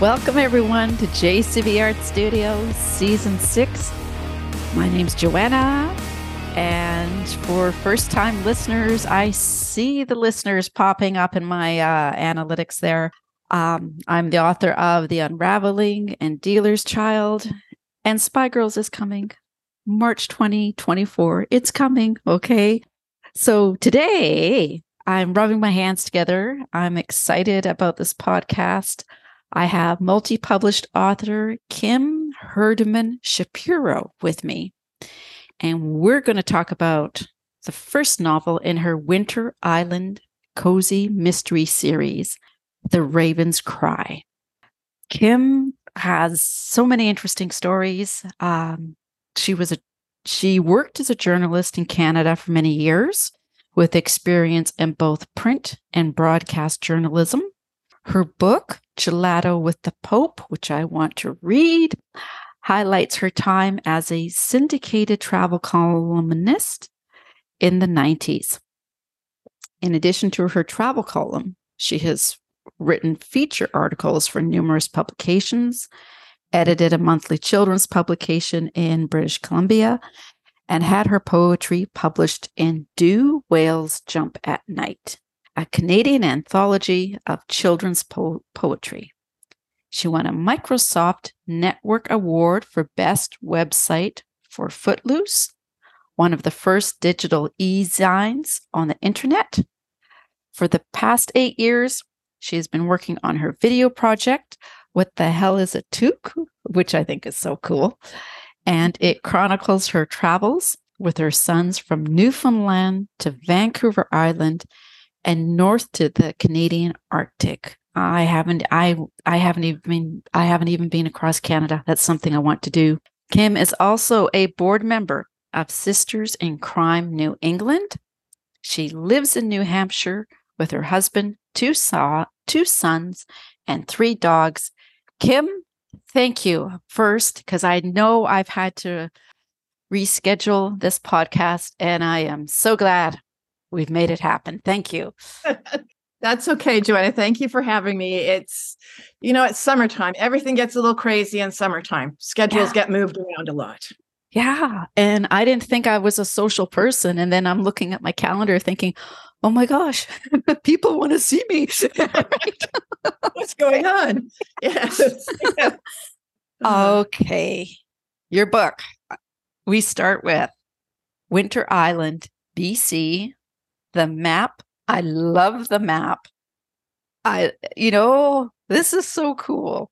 Welcome, everyone, to JCB Art Studios Season 6. My name's Joanna. And for first time listeners, I see the listeners popping up in my uh, analytics there. Um, I'm the author of The Unraveling and Dealer's Child, and Spy Girls is coming March 2024. It's coming, okay? So today I'm rubbing my hands together. I'm excited about this podcast. I have multi published author Kim Herdman Shapiro with me. And we're going to talk about the first novel in her Wynter Island cozy mystery series, The Raven's Cry. Kim has so many interesting stories. Um, she was a she worked as a journalist in Canada for many years with experience in both print and broadcast journalism. Her book, Gelato with the Pope, which I want to read, highlights her time as a syndicated travel columnist in the 90s. In addition to her travel column, she has written feature articles for numerous publications, edited a monthly children's publication in British Columbia, and had her poetry published in Do Whales Jump at Night, a Canadian anthology of children's po- poetry. She won a Microsoft Network Award for Best Website for Footloose, one of the first digital e-zines on the internet. For the past eight years, she has been working on her video project, What the Hell is a Toque? which I think is so cool and it chronicles her travels with her sons from Newfoundland to Vancouver Island and north to the Canadian Arctic. I haven't I I haven't even been I haven't even been across Canada. That's something I want to do. Kim is also a board member of Sisters in Crime New England. She lives in New Hampshire with her husband, two saw two sons, and three dogs. Kim, thank you first, because I know I've had to reschedule this podcast, and I am so glad we've made it happen. Thank you. That's okay, Joanna. Thank you for having me. It's, you know, it's summertime. Everything gets a little crazy in summertime. Schedules yeah. get moved around a lot. Yeah. And I didn't think I was a social person. And then I'm looking at my calendar thinking, oh my gosh, people want to see me. What's going on? Yes. yeah. Uh-huh. Okay. Your book. Uh, we start with Wynter Island, BC. The map. I love the map. I, you know, this is so cool.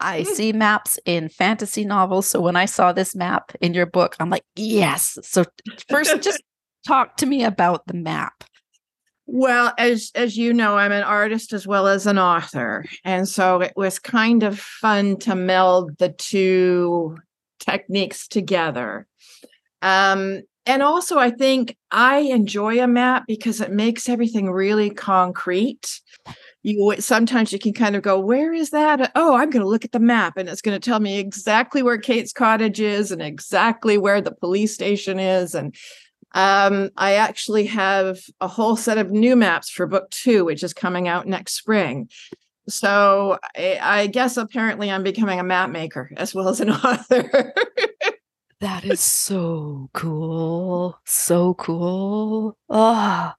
I mm. see maps in fantasy novels. So when I saw this map in your book, I'm like, yes. So first, just talk to me about the map. Well, as as you know, I'm an artist as well as an author, and so it was kind of fun to meld the two techniques together. Um, and also, I think I enjoy a map because it makes everything really concrete. You sometimes you can kind of go, "Where is that?" Oh, I'm going to look at the map, and it's going to tell me exactly where Kate's cottage is and exactly where the police station is, and um, I actually have a whole set of new maps for book two, which is coming out next spring. So I, I guess apparently I'm becoming a map maker as well as an author. That is so cool. So cool. Oh,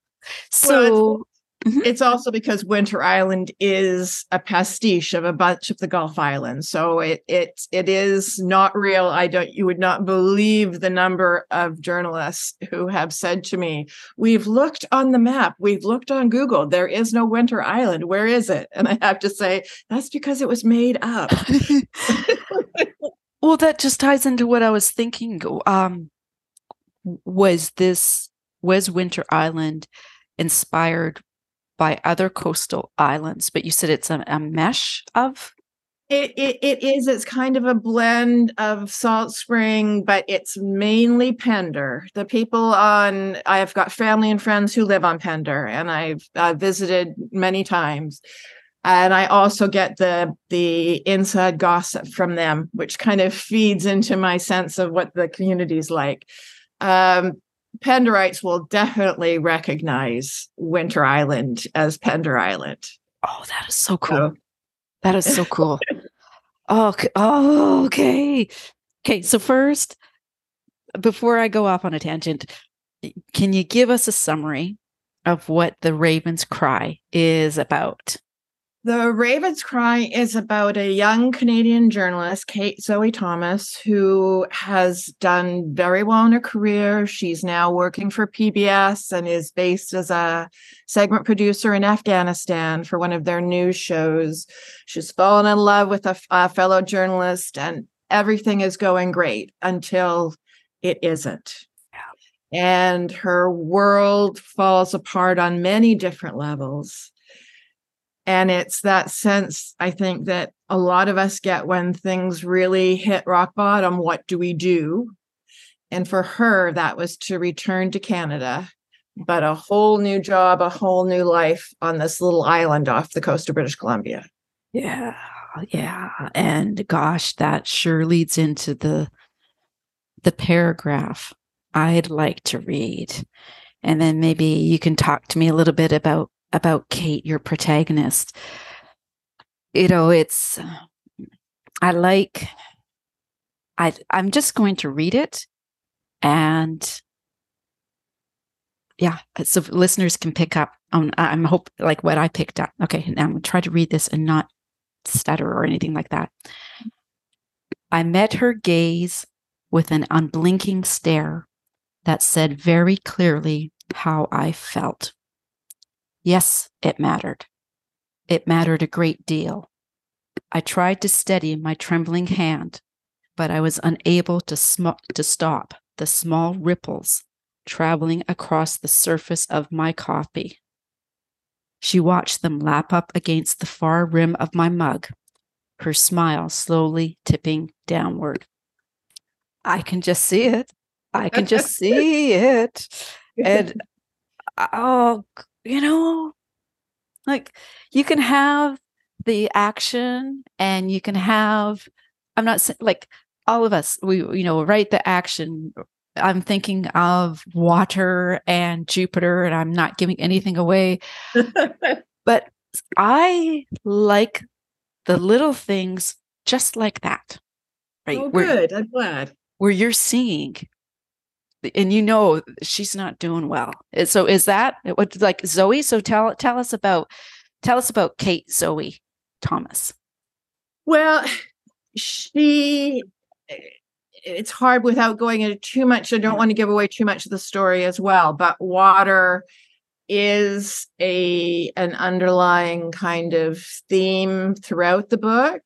so well, Mm-hmm. It's also because Wynter Island is a pastiche of a bunch of the Gulf Islands. So it it it is not real. I don't you would not believe the number of journalists who have said to me, We've looked on the map, we've looked on Google. There is no Wynter Island. Where is it? And I have to say, that's because it was made up. well, that just ties into what I was thinking. Um was this was Wynter Island inspired by other coastal islands, but you said it's a, a mesh of it, it, it is. It's kind of a blend of Salt Spring, but it's mainly Pender. The people on I've got family and friends who live on Pender, and I've uh, visited many times. And I also get the the inside gossip from them, which kind of feeds into my sense of what the community's like. Um, Penderites will definitely recognize Wynter Island as Pender Island. Oh, that is so cool. So, That is so cool. okay. Oh, okay. Okay. So first, before I go off on a tangent, can you give us a summary of what the Raven's Cry is about? The Raven's Cry is about a young Canadian journalist, Kate Zoe Thomas, who has done very well in her career. She's now working for PBS and is based as a segment producer in Afghanistan for one of their news shows. She's fallen in love with a, a fellow journalist, and everything is going great until it isn't. And her world falls apart on many different levels and it's that sense, I think, that a lot of us get when things really hit rock bottom. What do we do? And for her, that was to return to Canada, but a whole new job, a whole new life on this little island off the coast of British Columbia. Yeah. Yeah. And gosh, that sure leads into the the paragraph I'd like to read. And then maybe you can talk to me a little bit about about Kate, your protagonist. You know, it's I like I I'm just going to read it and yeah, so listeners can pick up on I'm hope like what I picked up. Okay, now I'm gonna try to read this and not stutter or anything like that. I met her gaze with an unblinking stare that said very clearly how I felt. Yes, it mattered. It mattered a great deal. I tried to steady my trembling hand, but I was unable to, sm- to stop the small ripples traveling across the surface of my coffee. She watched them lap up against the far rim of my mug, her smile slowly tipping downward. I can just see it. I can just see it. And Uh, oh you know, like you can have the action and you can have, I'm not saying like all of us, we, you know, write the action. I'm thinking of water and Jupiter, and I'm not giving anything away. but I like the little things just like that. Right. Oh, good. Where, I'm glad. Where you're seeing and you know she's not doing well. So is that what like Zoe? So tell tell us about tell us about Kate Zoe Thomas. Well, she it's hard without going into too much. I don't want to give away too much of the story as well, but water is a an underlying kind of theme throughout the book.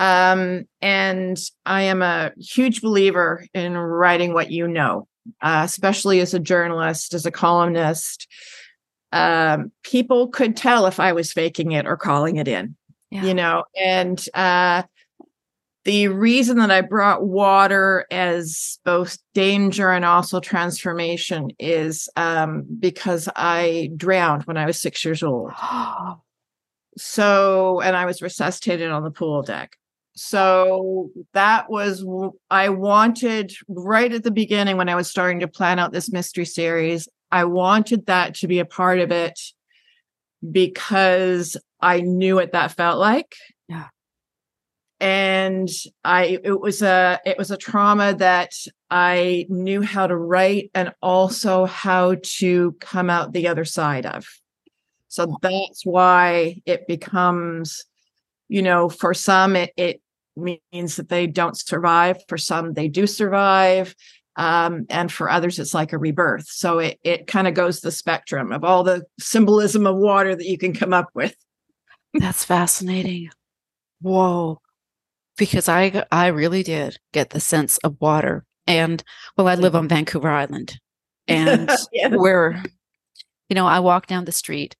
Um, and I am a huge believer in writing what you know, uh, especially as a journalist, as a columnist. Um, people could tell if I was faking it or calling it in, yeah. you know, and uh, the reason that I brought water as both danger and also transformation is um, because I drowned when I was six years old. so, and I was resuscitated on the pool deck. So that was, I wanted right at the beginning when I was starting to plan out this mystery series, I wanted that to be a part of it because I knew what that felt like. Yeah. And I it was a it was a trauma that I knew how to write and also how to come out the other side of. So that's why it becomes you know, for some, it, it means that they don't survive. For some, they do survive. Um, and for others, it's like a rebirth. So it, it kind of goes the spectrum of all the symbolism of water that you can come up with. That's fascinating. Whoa. Because I I really did get the sense of water. And well, I live on Vancouver Island. And where, you know, I walk down the street,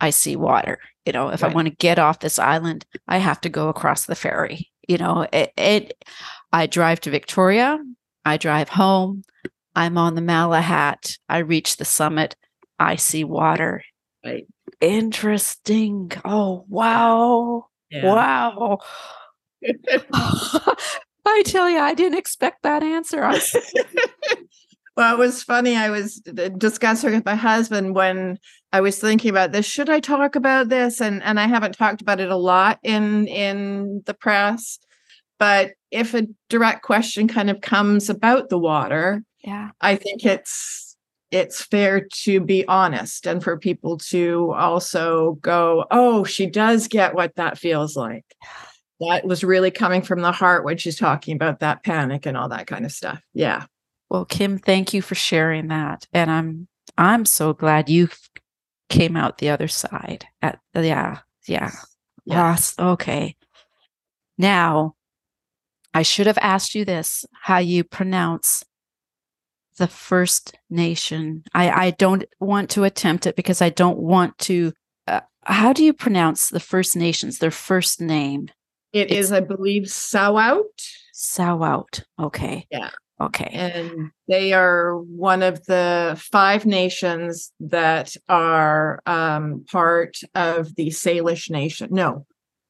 I see water you know if right. i want to get off this island i have to go across the ferry you know it, it i drive to victoria i drive home i'm on the malahat i reach the summit i see water. Right. Interesting. Oh wow. Yeah. wow. I tell you i didn't expect that answer well, it was funny. I was discussing with my husband when I was thinking about this. Should I talk about this? And and I haven't talked about it a lot in in the press. But if a direct question kind of comes about the water, yeah, I think it's it's fair to be honest and for people to also go, oh, she does get what that feels like. That was really coming from the heart when she's talking about that panic and all that kind of stuff. Yeah. Well, Kim, thank you for sharing that. And I'm I'm so glad you came out the other side. At yeah, yeah. Yes. Okay. Now, I should have asked you this, how you pronounce the First Nation. I I don't want to attempt it because I don't want to uh, how do you pronounce the First Nations, their first name? It it's, is, I believe, Tsawout. Tsawout. Okay. Yeah. Okay. And they are one of the five nations that are um, part of the Salish nation. No,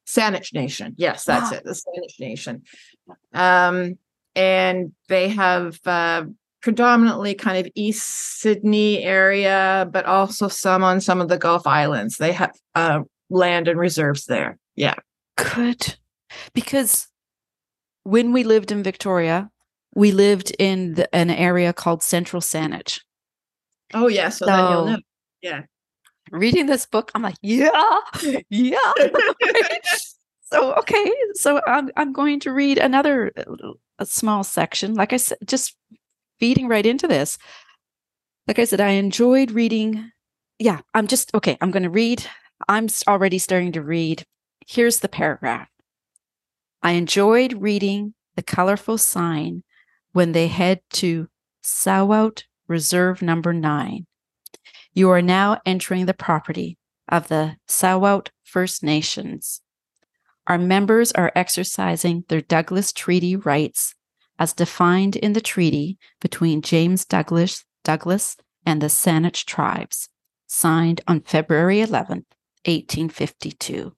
Saanich Nation. Yes, that's it, the Saanich Nation. Um, and they have uh, predominantly kind of East Sidney area, but also some on some of the Gulf Islands. They have uh, land and reserves there. Yeah. Good. Because when we lived in Victoria, we lived in the, an area called Central Saanich. Oh yeah, so, so that you'll know. Yeah. Reading this book, I'm like, yeah, yeah. so okay, so I'm I'm going to read another uh, a small section. Like I said, just feeding right into this. Like I said, I enjoyed reading. Yeah, I'm just okay. I'm going to read. I'm already starting to read. Here's the paragraph. I enjoyed reading the colorful sign when they head to Tsawout Reserve Number 9. You are now entering the property of the Tsawout First Nations. Our members are exercising their Douglas Treaty rights as defined in the treaty between James Douglas, Douglas and the Saanich tribes, signed on February 11, 1852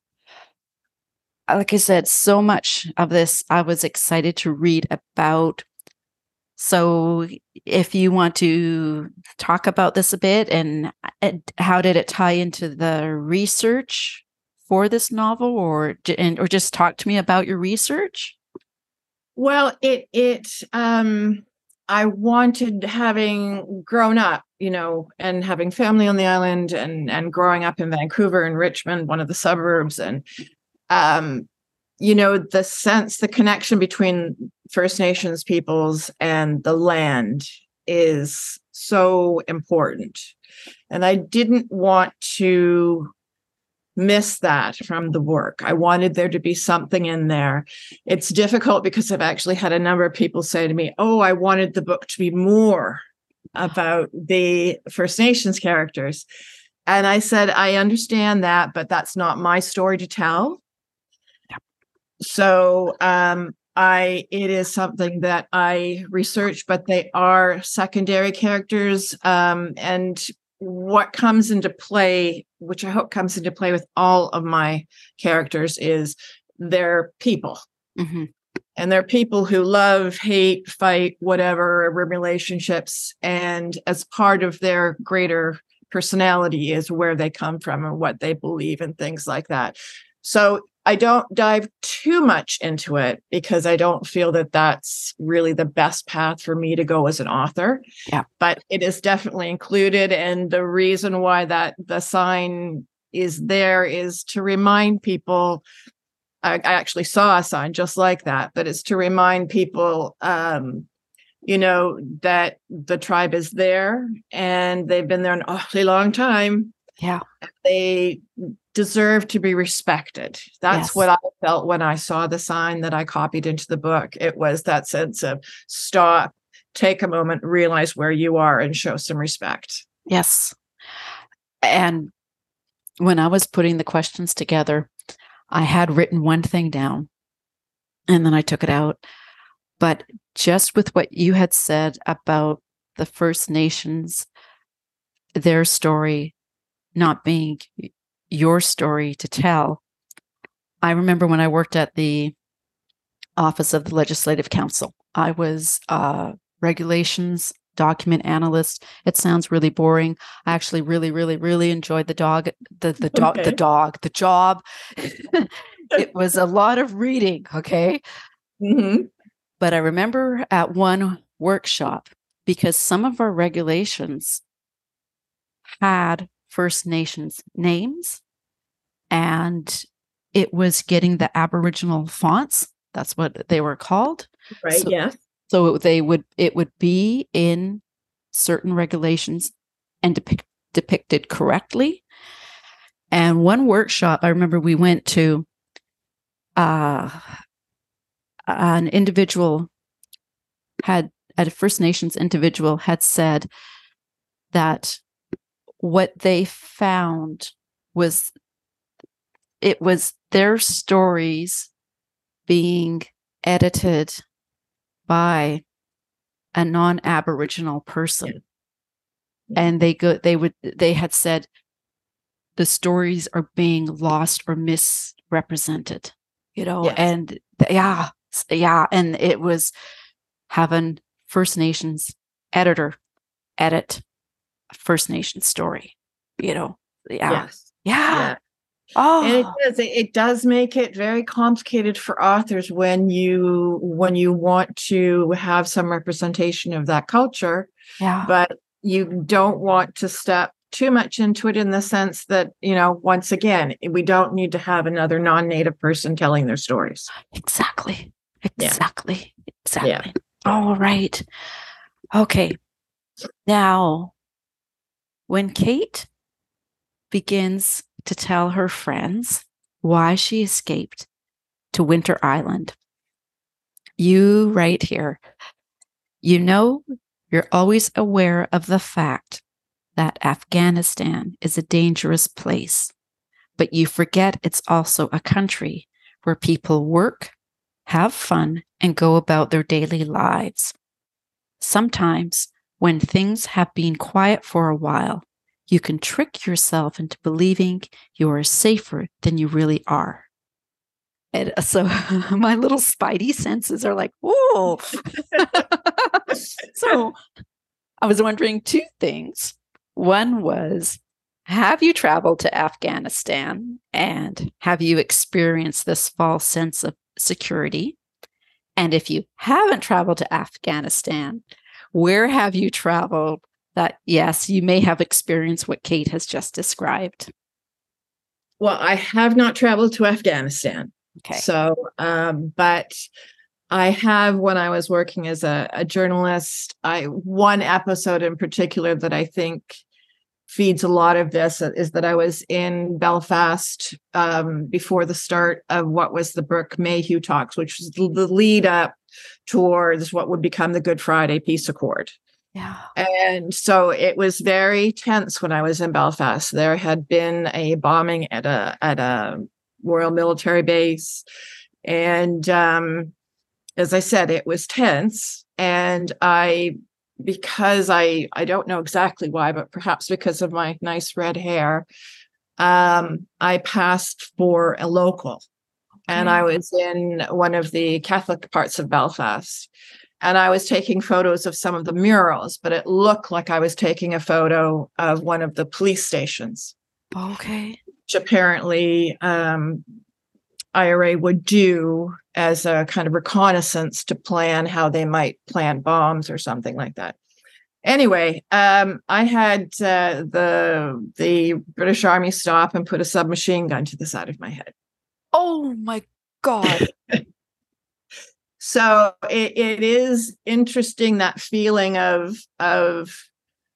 like I said, so much of this I was excited to read about so, if you want to talk about this a bit and, and how did it tie into the research for this novel, or and, or just talk to me about your research? Well, it it um, I wanted having grown up, you know, and having family on the island, and and growing up in Vancouver and Richmond, one of the suburbs, and um, you know the sense the connection between first nations peoples and the land is so important. And i didn't want to miss that from the work. I wanted there to be something in there. It's difficult because i've actually had a number of people say to me oh i wanted the book to be more about the first nations characters. And i said i understand that but that's not my story to tell so um, I it is something that I research, but they are secondary characters. Um, and what comes into play, which I hope comes into play with all of my characters, is they're people. Mm-hmm. And they're people who love, hate, fight, whatever relationships. And as part of their greater personality is where they come from and what they believe and things like that. So I don't dive too much into it because I don't feel that that's really the best path for me to go as an author. Yeah. But it is definitely included. And the reason why that the sign is there is to remind people. I, I actually saw a sign just like that, but it's to remind people, um, you know, that the tribe is there and they've been there an awfully long time. Yeah. They deserve to be respected. That's yes. what I felt when I saw the sign that I copied into the book. It was that sense of stop, take a moment, realize where you are, and show some respect. Yes. And when I was putting the questions together, I had written one thing down and then I took it out. But just with what you had said about the First Nations, their story not being your story to tell. I remember when I worked at the office of the Legislative Council, I was a regulations document analyst. It sounds really boring. I actually really, really, really enjoyed the dog, the the dog, okay. the dog, the job. it was a lot of reading. Okay. Mm-hmm. But I remember at one workshop because some of our regulations had First Nations names and it was getting the Aboriginal fonts. That's what they were called. Right. So, yeah. So they would it would be in certain regulations and depict, depicted correctly. And one workshop I remember we went to uh an individual had a First Nations individual had said that what they found was it was their stories being edited by a non-aboriginal person. And they go they would they had said the stories are being lost or misrepresented you know yes. and yeah yeah and it was having first nations editor edit first nation story you know yeah yes. yeah. yeah. Oh, and it oh. does. It does make it very complicated for authors when you when you want to have some representation of that culture. Yeah. But you don't want to step too much into it in the sense that you know once again we don't need to have another non-native person telling their stories exactly exactly yeah. exactly yeah. all right okay now when kate begins to tell her friends why she escaped to Wynter Island. You, right here, you know, you're always aware of the fact that Afghanistan is a dangerous place, but you forget it's also a country where people work, have fun, and go about their daily lives. Sometimes, when things have been quiet for a while, you can trick yourself into believing you are safer than you really are. And uh, so my little spidey senses are like, whoa. so I was wondering two things. One was, have you traveled to Afghanistan and have you experienced this false sense of security? And if you haven't traveled to Afghanistan, where have you traveled that yes, you may have experienced what Kate has just described. Well, I have not traveled to Afghanistan. Okay. So, um, but I have when I was working as a, a journalist, I one episode in particular that I think feeds a lot of this is that I was in Belfast um, before the start of what was the Brooke Mayhew talks, which was the lead up towards what would become the Good Friday Peace Accord. Yeah. And so it was very tense when I was in Belfast. There had been a bombing at a at a Royal Military Base. And um, as I said, it was tense. And I because I I don't know exactly why, but perhaps because of my nice red hair, um, I passed for a local. Okay. And I was in one of the Catholic parts of Belfast and I was taking photos of some of the murals, but it looked like I was taking a photo of one of the police stations. Okay. Which apparently um, IRA would do as a kind of reconnaissance to plan how they might plant bombs or something like that. Anyway, um, I had uh, the the British Army stop and put a submachine gun to the side of my head. Oh my god! so it, it is interesting that feeling of of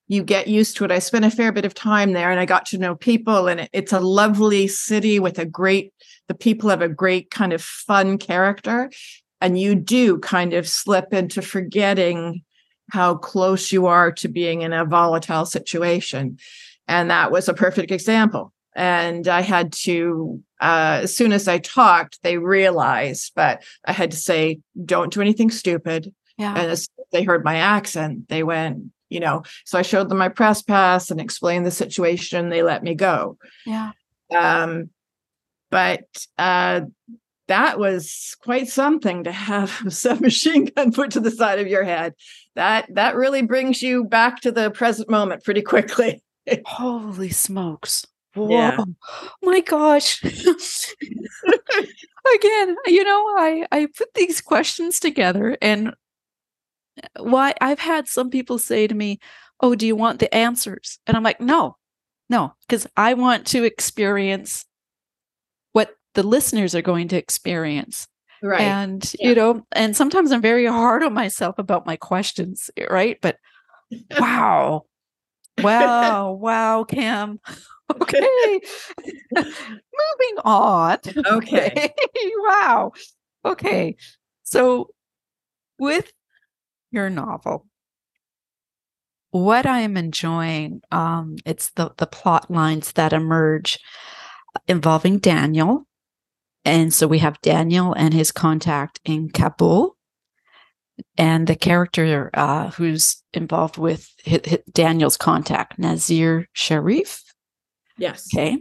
you get used to it i spent a fair bit of time there and i got to know people and it, it's a lovely city with a great the people have a great kind of fun character and you do kind of slip into forgetting how close you are to being in a volatile situation and that was a perfect example and I had to, uh, as soon as I talked, they realized, but I had to say, don't do anything stupid. Yeah. And as they heard my accent, they went, you know, so I showed them my press pass and explained the situation. They let me go. Yeah. Um, but uh, that was quite something to have a submachine gun put to the side of your head. That that really brings you back to the present moment pretty quickly. Holy smokes. Whoa. Yeah. My gosh. Again, you know, I I put these questions together and why I've had some people say to me, "Oh, do you want the answers?" And I'm like, "No. No, because I want to experience what the listeners are going to experience." Right. And, yeah. you know, and sometimes I'm very hard on myself about my questions, eh, right? But wow. wow, wow, Cam. Okay. Moving on. Okay. wow. Okay. So with your novel, what I am enjoying, um, it's the the plot lines that emerge involving Daniel. And so we have Daniel and his contact in Kabul, and the character uh, who's involved with Daniel's contact, Nazir Sharif. Yes. Okay.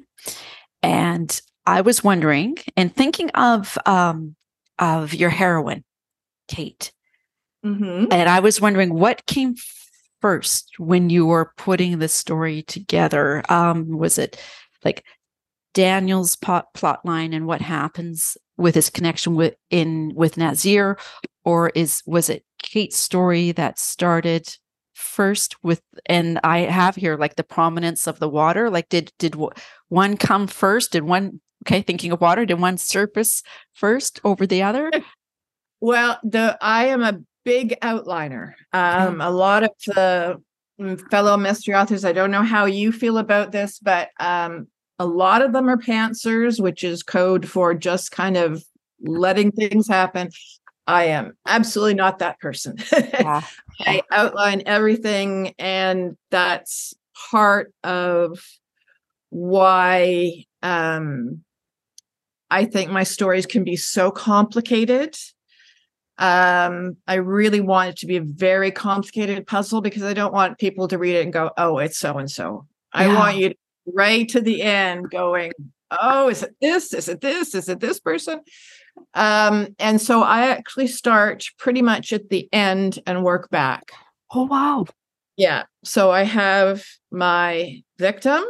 And I was wondering and thinking of um, of your heroine, Kate. Mm-hmm. And I was wondering what came first when you were putting the story together. Um, was it like Daniel's plot, plot line and what happens with his connection with in with Nazir, or is was it Kate's story that started first with and i have here like the prominence of the water like did did one come first did one okay thinking of water did one surface first over the other well the i am a big outliner um a lot of the mm, fellow mystery authors i don't know how you feel about this but um a lot of them are pantsers which is code for just kind of letting things happen I am absolutely not that person. Yeah. I outline everything, and that's part of why um, I think my stories can be so complicated. Um, I really want it to be a very complicated puzzle because I don't want people to read it and go, "Oh, it's so and so." I want you to, right to the end going, "Oh, is it this? Is it this? Is it this person?" Um, and so I actually start pretty much at the end and work back. Oh, wow. Yeah. So I have my victim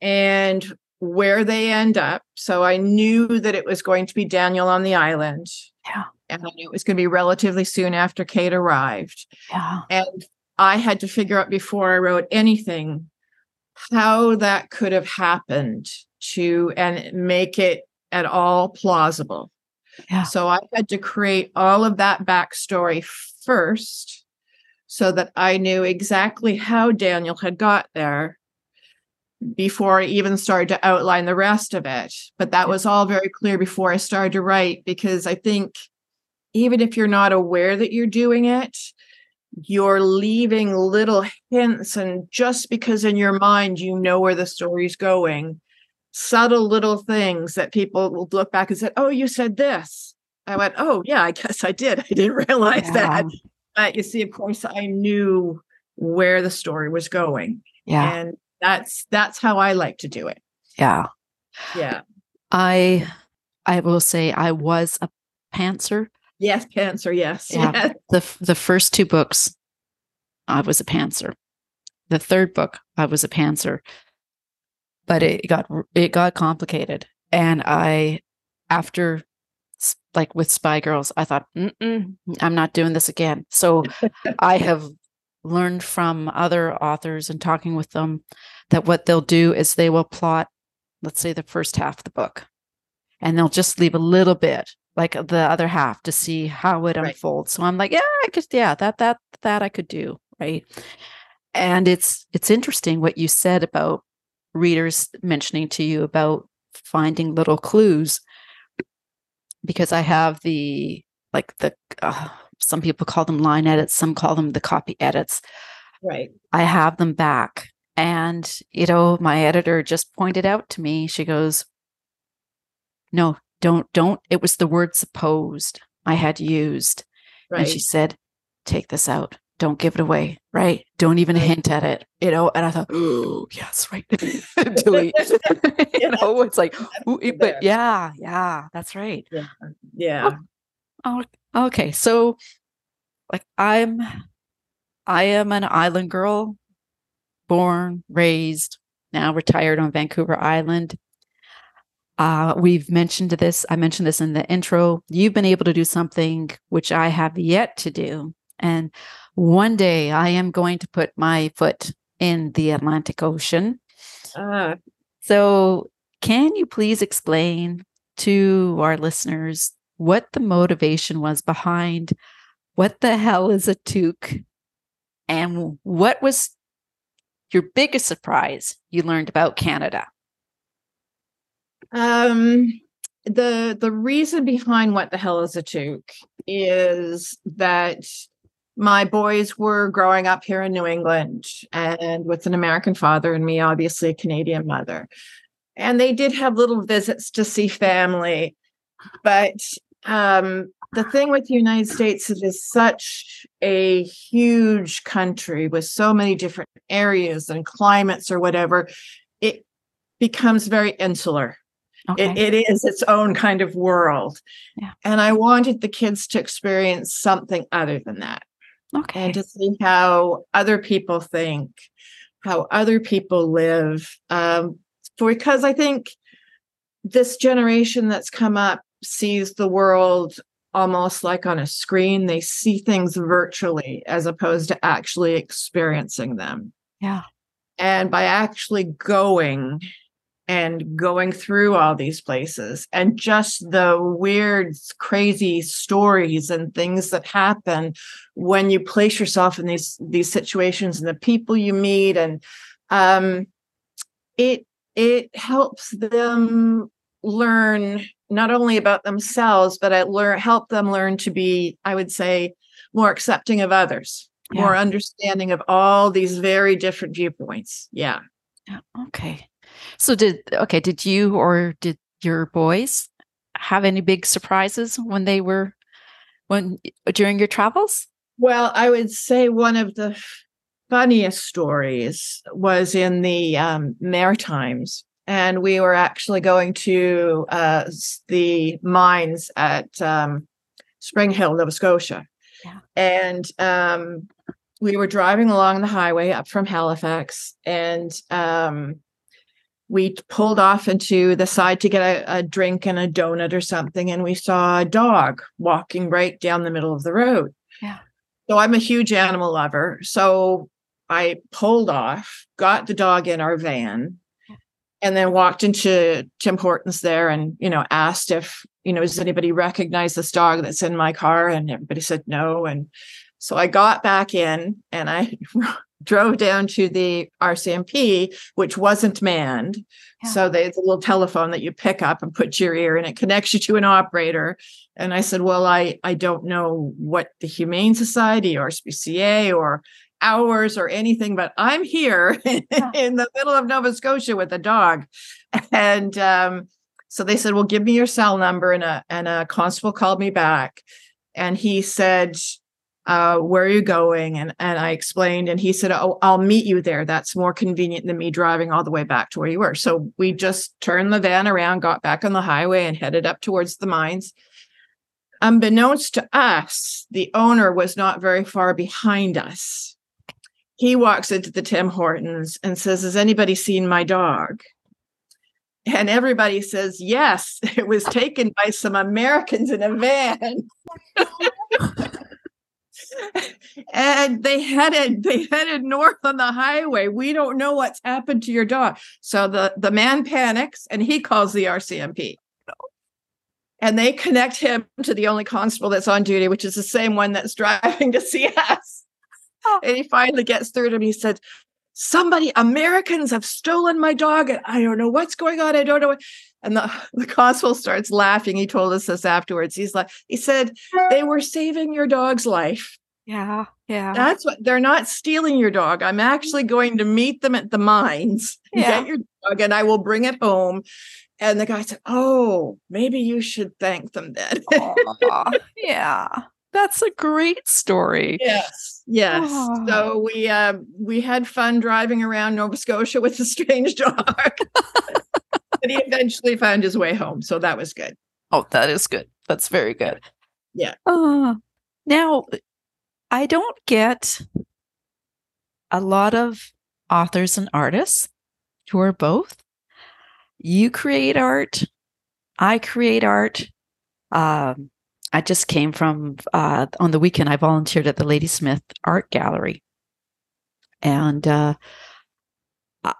and where they end up. So I knew that it was going to be Daniel on the island. Yeah. And I knew it was going to be relatively soon after Kate arrived. Yeah. And I had to figure out before I wrote anything how that could have happened to and make it at all plausible. Yeah. So I had to create all of that backstory first so that I knew exactly how Daniel had got there before I even started to outline the rest of it. But that was all very clear before I started to write because I think even if you're not aware that you're doing it, you're leaving little hints. And just because in your mind you know where the story's going, subtle little things that people will look back and say, Oh, you said this. I went, Oh, yeah, I guess I did. I didn't realize yeah. that. But you see, of course, I knew where the story was going. Yeah. And that's that's how I like to do it. Yeah. Yeah. I I will say I was a pantser. Yes, pantser, yes. Yeah. Yes. The the first two books, I was a pantser. The third book, I was a pantser but it got it got complicated and i after like with spy girls i thought i'm not doing this again so i have learned from other authors and talking with them that what they'll do is they will plot let's say the first half of the book. And they'll just leave a little bit like the other half to see how it right. unfolds. So i'm like yeah i could yeah that that that i could do right? And it's it's interesting what you said about readers mentioning to you about finding little clues because I have the like the uh, some people call them line edits, some call them the copy edits. Right. I have them back. And, you know, my editor just pointed out to me, she goes, No, don't, don't. It was the word supposed I had used. Right. And she said, Take this out don't give it away, right? Don't even hint at it, you know. And I thought, oh, yes, right. Delete. you know, it's like, but yeah, yeah, that's right. Yeah. Yeah. Oh, oh okay. So, like, I'm, I am an island girl, born, raised, now retired on Vancouver Island. Uh, we've mentioned this. I mentioned this in the intro. You've been able to do something which I have yet to do. And one day I am going to put my foot in the Atlantic Ocean. Uh, So, can you please explain to our listeners what the motivation was behind what the hell is a toque and what was your biggest surprise you learned about Canada? Um, the the reason behind what the hell is a toque is that my boys were growing up here in New England and with an American father and me, obviously a Canadian mother. And they did have little visits to see family. But um, the thing with the United States is it's such a huge country with so many different areas and climates or whatever, it becomes very insular. Okay. It, it is its own kind of world. Yeah. And I wanted the kids to experience something other than that okay. and to see how other people think, how other people live. Um, because I think this generation that's come up sees the world almost like on a screen. They see things virtually as opposed to actually experiencing them. yeah. And by actually going and going through all these places and just the weird, crazy stories and things that happen when you place yourself in these these situations and the people you meet and um it it helps them learn not only about themselves but it learn help them learn to be i would say more accepting of others more understanding of all these very different viewpoints yeah Yeah, Okay. So did okay, did you or did your boys have any big surprises when they were when during your travels? Well, I would say one of the funniest stories was in the um, Maritimes, and we were actually going to uh, the mines at um, Springhill, Nova Scotia, Yeah. and um, we were driving along the highway up from Halifax, and um, we pulled off into the side to get a, a drink and a donut or something, and we saw a dog walking right down the middle of the road. Yeah. So I'm a huge animal lover. So I pulled off, got the dog in our van, and then walked into Tim Hortons there and, you know, asked if, you know, does anybody recognize this dog that's in my car? And everybody said no. And so I got back in and I drove down to the RCMP, which wasn't manned. Yeah. So there's a little telephone that you pick up and put to your ear and it connects you to an operator. And I said, Well, I, I don't know what the Humane Society or SPCA or hours or anything, but I'm here in the middle of Nova Scotia with a dog. And um, so they said, Well, give me your cell number. And a and a constable called me back and he said, uh, where are you going? And and I explained, and he said, Oh, I'll meet you there. That's more convenient than me driving all the way back to where you were. So we just turned the van around, got back on the highway, and headed up towards the mines. Unbeknownst to us, the owner was not very far behind us. He walks into the Tim Hortons and says, Has anybody seen my dog? And everybody says, Yes, it was taken by some Americans in a van. and they headed they headed north on the highway we don't know what's happened to your dog so the the man panics and he calls the rcmp and they connect him to the only constable that's on duty which is the same one that's driving to see us and he finally gets through to him he said somebody americans have stolen my dog and i don't know what's going on i don't know what and the, the constable starts laughing he told us this afterwards he's like he said they were saving your dog's life Yeah, yeah. that's what they're not stealing your dog. I'm mm-hmm. actually going to meet them at the mines, Yeah. get your dog, and I will bring it home. And the guy said, Oh, maybe you should thank them then. Yeah. That's a great story. Yes. Yes. Oh. So we uh, we had fun driving around Nova Scotia with a strange dog. but he eventually found his way home. So that was good. Oh, that is good. That's very good. Yeah. Uh, now, I don't get a lot of authors and artists who are both. You create art, I create art. Um, I just came from uh, on the weekend. I volunteered at the Ladysmith Art Gallery, and uh,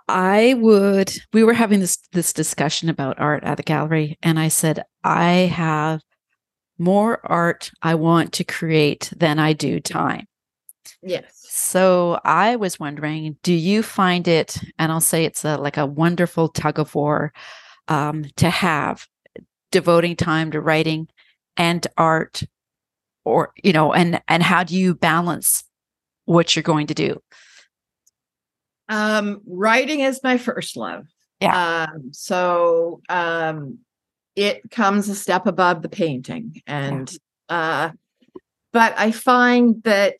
I- would. We were having this this discussion about art at the gallery, and I said I have more art I want to create than I do time. Yes. So I was wondering, do you find it, and I'll say it's a, like a wonderful tug of war um, to have devoting time to writing and art, or you know, and and how do you balance what you're going to do? Um, writing is my first love. Yeah. Um, so um, it comes a step above the painting, and uh, but I find that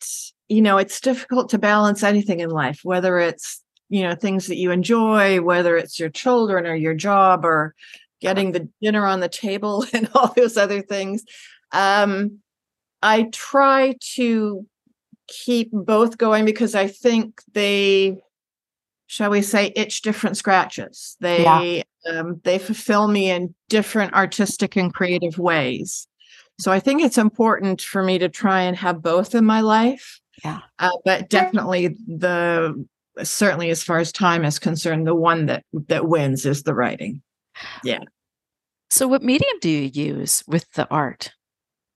you know it's difficult to balance anything in life, whether it's you know things that you enjoy, whether it's your children or your job or getting the dinner on the table and all those other things. Um, I try to keep both going because I think they shall we say itch different scratches. They um, they fulfill me in different artistic and creative ways. So i think it's important for me to try and have both in my life. Yeah. uh, but definitely the certainly as far as time is concerned the one that that wins is the writing So, what medium do you use with the art?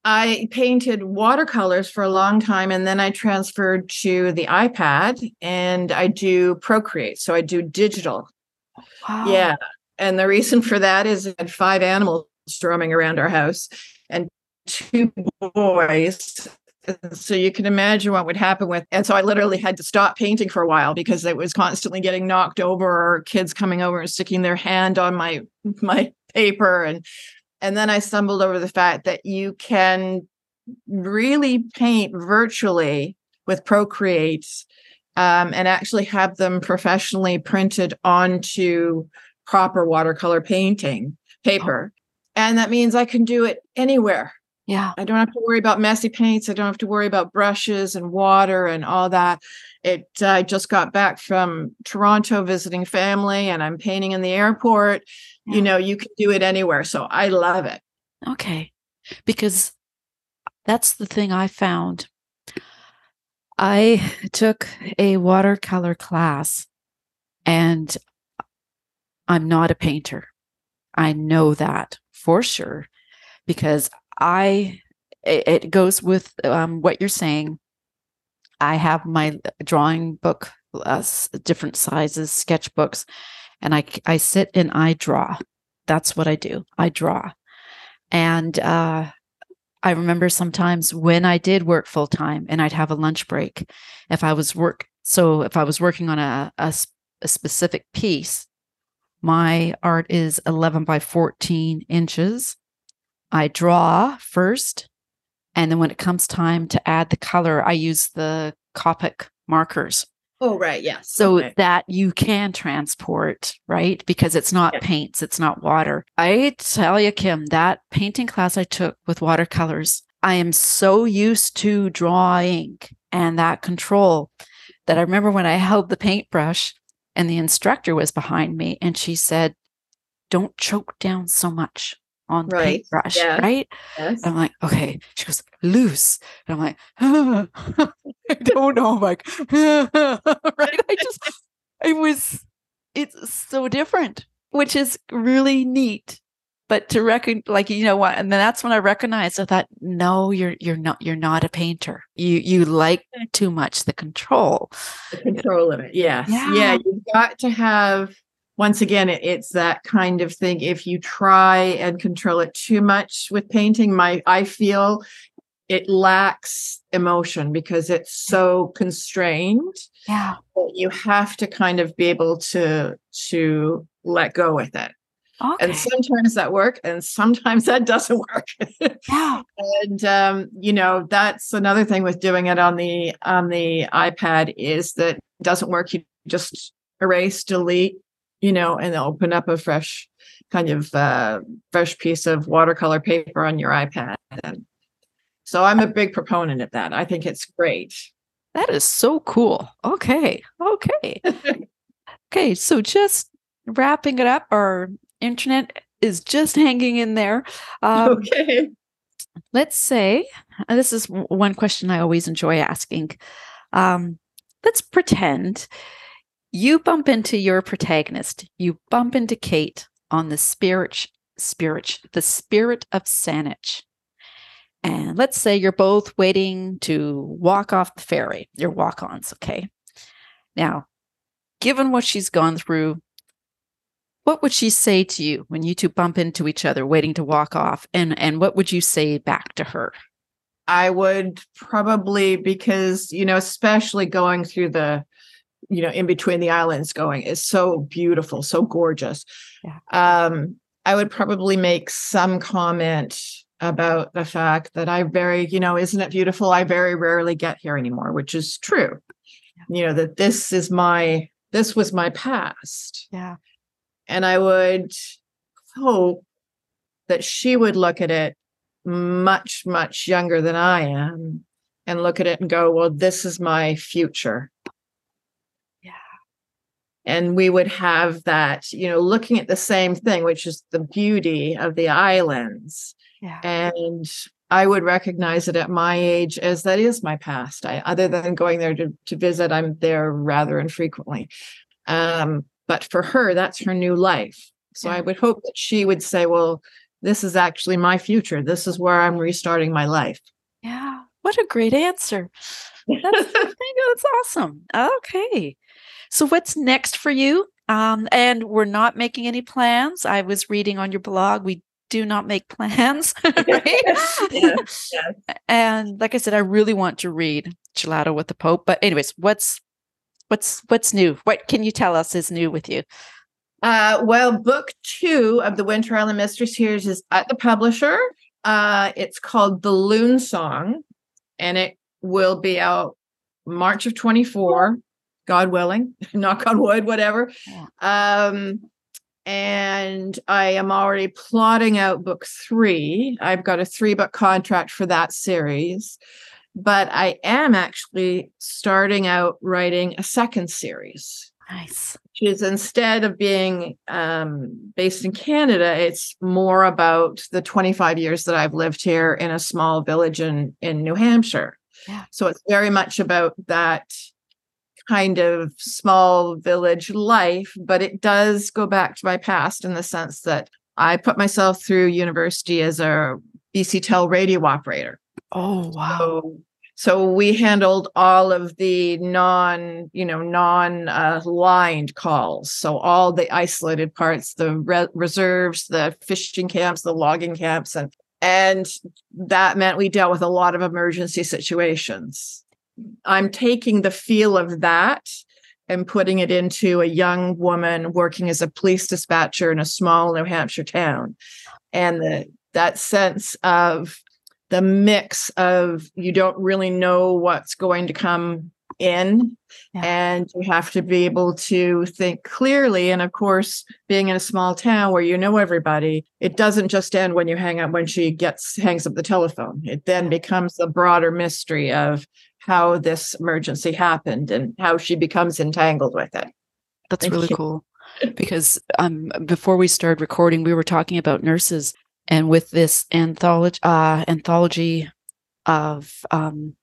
I painted watercolors for a long time and then I transferred to the iPad and I do Procreate. So I do digital. Oh, wow. Yeah. And the reason for that is I had five animals roaming around our house and two boys. So you can imagine what would happen with. And so I literally had to stop painting for a while because it was constantly getting knocked over or kids coming over and sticking their hand on my my paper and and then I stumbled over the fact that you can really paint virtually with Procreate um, and actually have them professionally printed onto proper watercolor painting paper. And that means I can do it anywhere. Yeah. I don't have to worry about messy paints. I don't have to worry about brushes and water and all that. It uh, I just got back from Toronto visiting family and I'm painting in the airport. Yeah. You know, you can do it anywhere. So I love it. Okay. Because that's the thing I found. I took a watercolor class and I'm not a painter. I know that for sure because I, it, it goes with um, what you're saying. I have my drawing book, uh, different sizes, sketchbooks, and I I sit and I draw. That's what I do. I draw. And uh, I remember sometimes when I did work full time and I'd have a lunch break, if I was work, so if I was working on a a specific piece, my art is 11 by 14 inches. I draw first, and then when it comes time to add the color, I use the Copic markers Oh, right. Yes. so Okay. that you can transport, right? Because it's not Yeah. paints, it's not water. I tell you, Kim, that painting class I took with watercolors, I am so used to drawing and that control that I remember when I held the paintbrush and the instructor was behind me and she said, Don't choke down so much on the Right. paintbrush, Yeah. right? Yes. I'm like, okay. She goes, loose. And I'm like, I don't know. I'm like, right. I just, it was, it's so different, which is really neat. But to reckon, like, you know what? And then that's when I recognized, I thought, no, you're, you're not, you're not a painter. You, you like mm. too much the control. the control of it. Yes. Yeah. Yeah. You've got to have, once again, it, it's that kind of thing. If you try and control it too much with painting, my, I feel it lacks emotion because it's so constrained. Yeah. You have to kind of be able to, to let go with it. Okay. And sometimes that works and sometimes that doesn't work. Yeah. and um, you know, that's another thing with doing it on the on the iPad is that doesn't work. You just erase, delete, you know, and open up a fresh kind of uh, fresh piece of watercolor paper on your iPad. And so I'm a big proponent of that. I think it's great. That is so cool. Okay. Okay. okay. So just wrapping it up, our internet is just hanging in there. Um, okay. Let's say, this is one question I always enjoy asking. Um, let's pretend you bump into your protagonist, you bump into Kate on the spirit, spirit, the spirit of Saanich. And let's say you're both waiting to walk off the ferry, your walk ons, okay? Now, given what she's gone through, what would she say to you when you two bump into each other waiting to walk off? And, and what would you say back to her? I would probably, because, you know, especially going through the, you know, in between the islands going is so beautiful, so gorgeous. Yeah. Um, I would probably make some comment about the fact that I very, you know, isn't it beautiful? I very rarely get here anymore, which is true. Yeah. You know, that this is my, this was my past. Yeah. And I would hope that she would look at it much, much younger than I am and look at it and go, well, this is my future. And we would have that, you know, looking at the same thing, which is the beauty of the islands yeah. And I would recognize it at my age as that is my past. I, other than going there to, to visit, I'm there rather infrequently. Um, but for her, that's her new life. So yeah. I would hope that she would say, well, this is actually my future. This is where I'm restarting my life. Yeah. What a great answer. That's, that's awesome. Okay. So what's next for you? Um, and we're not making any plans. I was reading on your blog. We do not make plans. And like I said, I really want to read Gelato with the Pope. But anyways, what's what's what's new? What can you tell us is new with you? Uh, well, book two of the Wynter Island Mystery Series is at the publisher. Uh, it's called The Loon Song, and it will be out March of 24, God willing, knock on wood, whatever. Yeah. Um, and I am already plotting out book three. I've got a three book contract for that series, but I am actually starting out writing a second series. Nice. Which is instead of being um, based in Canada, it's more about the 25 years that I've lived here in a small village in, in New Hampshire. Yeah. So it's very much about that kind of small village life, but it does go back to my past in the sense that I put myself through university as a BC Tel radio operator. Oh, wow. So, so we handled all of the non, you know, non uh, lined calls. So all the isolated parts, the re- reserves, the fishing camps, the logging camps, and and that meant we dealt with a lot of emergency situations. I'm taking the feel of that and putting it into a young woman working as a police dispatcher in a small New Hampshire town. And the, that sense of the mix of you don't really know what's going to come in yeah. and you have to be able to think clearly and of course being in a small town where you know everybody it doesn't just end when you hang up when she gets hangs up the telephone it then becomes a broader mystery of how this emergency happened and how she becomes entangled with it. That's Thank really you. cool. Because um, before we started recording, we were talking about nurses, and with this anthology, uh, anthology of, um,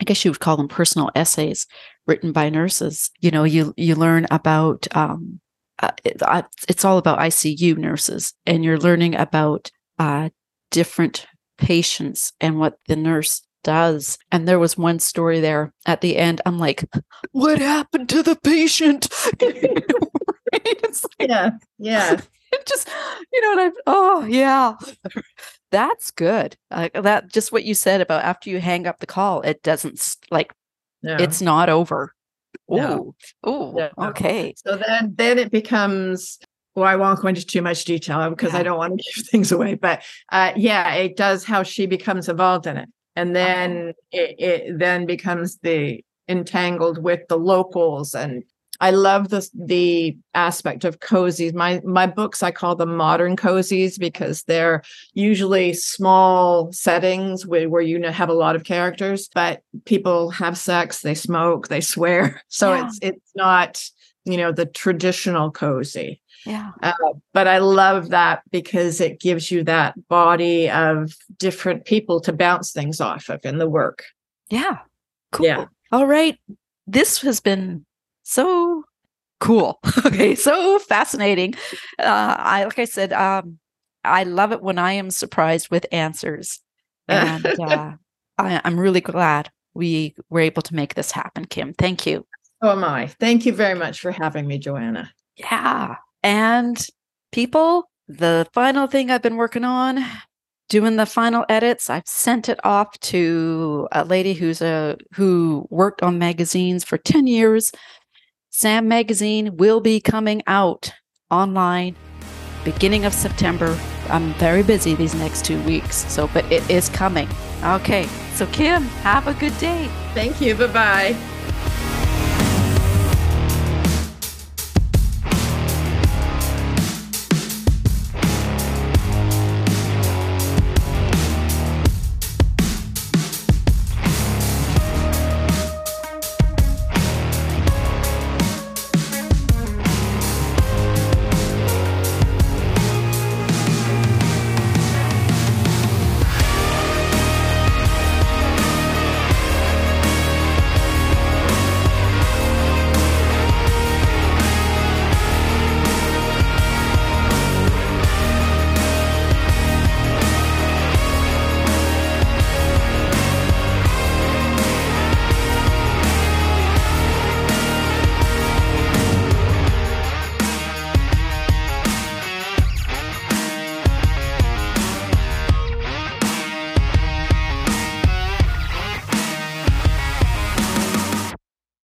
I guess you would call them personal essays written by nurses. You know, you you learn about um, uh, it, uh, it's all about ICU nurses, and you're learning about uh, different patients and what the nurse does. And there was one story there at the end. I'm like, what happened to the patient? like, yeah. Yeah. It just, you know, what I'm, oh, yeah. That's good. Like that, just what you said about after you hang up the call, it doesn't like, it's not over. Oh, oh, okay. So then, then it becomes well, I won't go into too much detail because Yeah. I don't want to give things away. But uh, yeah, it does how she becomes involved in it, and uh-huh. then it, it then becomes the entangled with the locals. And I love this the aspect of cozies. My my books I call them modern cozies because they're usually small settings where, where you have a lot of characters, but people have sex, they smoke, they swear. So Yeah. it's it's not you know the traditional cozy Yeah. uh, but I love that because it gives you that body of different people to bounce things off of in the work. Yeah. Cool. Yeah. All right. This has been so cool. okay. So fascinating. Uh, I, like I said, um, I love it when I am surprised with answers. And uh, I, I'm really glad we were able to make this happen, Kim. Thank you. So am I. Thank you very much for having me, Joanna. Yeah. And people, the final thing I've been working on, doing the final edits, I've sent it off to a lady who's a who worked on magazines for 10 years. Sam magazine will be coming out online beginning of September. I'm very busy these next 2 weeks, so but it is coming. Okay. So Kim, have a good day. Thank you. Bye bye.